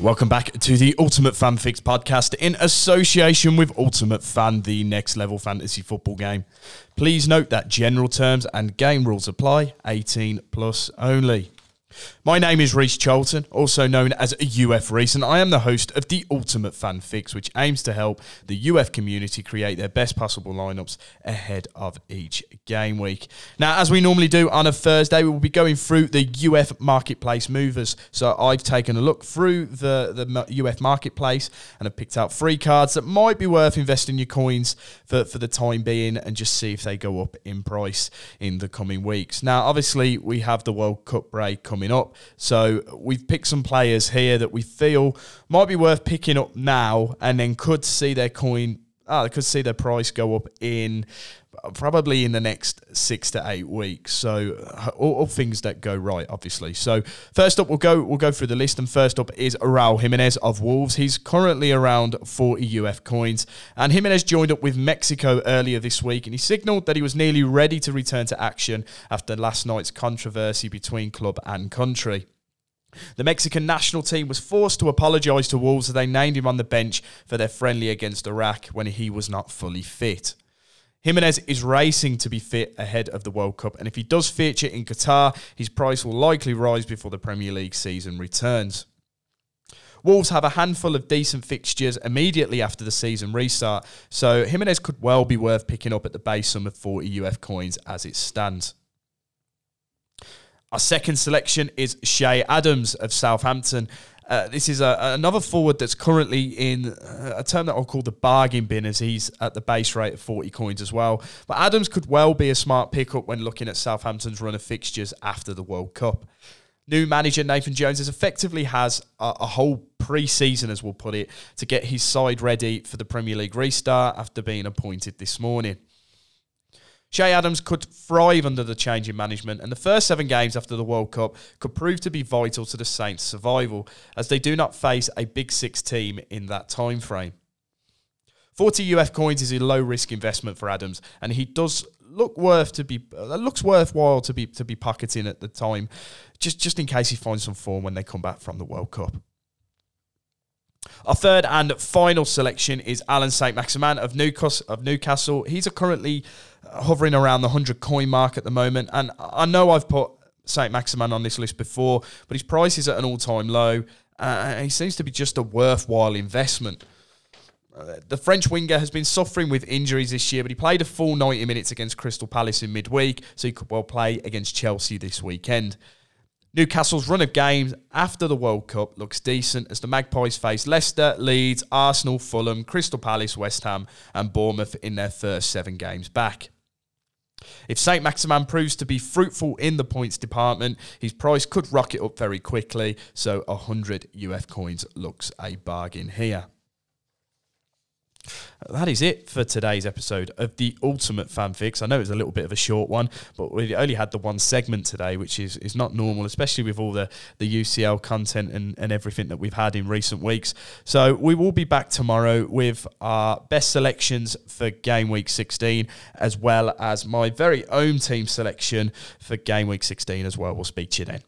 Welcome back to the Ultimate Fan Fix podcast in association with Ultimate Fan, the next level fantasy football game. Please note that general terms and game rules apply, 18 plus only. My name is Reece Charlton, also known as UF Reece, and I am the host of the Ultimate Fan Fix, which aims to help the UF community create their best possible lineups ahead of each game week. Now, as we normally do on a Thursday, we will be going through the UF marketplace movers. So I've taken a look through the, the UF marketplace and have picked out three cards that might be worth investing your coins for, for the time being and just see if they go up in price in the coming weeks. Now, obviously, we have the World Cup break coming up. So we've picked some players here that we feel might be worth picking up now and then could see their coin, they could see their price go up in probably in the next six to eight weeks. So all, all, things that go right, obviously. So first up, we'll go we'll go through the list, and first up is Raul Jimenez of Wolves. He's currently around 40 UF coins, and Jimenez joined up with Mexico earlier this week, and he signalled that he was nearly ready to return to action after last night's controversy between club and country. The Mexican national team was forced to apologise to Wolves as they named him on the bench for their friendly against Iraq when he was not fully fit. Jimenez is racing to be fit ahead of the World Cup, and if he does feature in Qatar, his price will likely rise before the Premier League season returns. Wolves have a handful of decent fixtures immediately after the season restart, so Jimenez could well be worth picking up at the base sum of 40 UF coins as it stands. Our second selection is Che Adams of Southampton. Uh, this is a, another forward that's currently in uh, a term that I'll call the bargain bin, as he's at the base rate of 40 coins as well. But Adams could well be a smart pickup when looking at Southampton's run of fixtures after the World Cup. New manager Nathan Jones has effectively has a, a whole pre-season, as we'll put it, to get his side ready for the Premier League restart after being appointed this morning. Che Adams could thrive under the change in management, and the first seven games after the World Cup could prove to be vital to the Saints' survival, as they do not face a Big Six team in that time frame. 40 UF coins is a low risk investment for Adams, and he does look worth to be uh, looks worthwhile to be to be pocketing at the time, just just in case he finds some form when they come back from the World Cup. Our third and final selection is Allan Saint-Maximin of Newcastle. Of Newcastle, he's currently hovering around the 100 coin mark at the moment. And I know I've put Saint-Maximin on this list before, but his price is at an all time low. Uh, he seems to be just a worthwhile investment. Uh, the French winger has been suffering with injuries this year, but he played a full 90 minutes against Crystal Palace in midweek, so he could well play against Chelsea this weekend. Newcastle's run of games after the World Cup looks decent as the Magpies face Leicester, Leeds, Arsenal, Fulham, Crystal Palace, West Ham, and Bournemouth in their first seven games back. If Saint-Maximin proves to be fruitful in the points department, his price could rocket up very quickly, so 100 UF coins looks a bargain here that is it for today's episode of the Ultimate Fan Fix. I know it's a little bit of a short one, but we only had the one segment today, which is, is not normal, especially with all the, the UCL content and, and everything that we've had in recent weeks. So we will be back tomorrow with our best selections for game week 16, as well as my very own team selection for game week 16 as well. We'll speak to you then.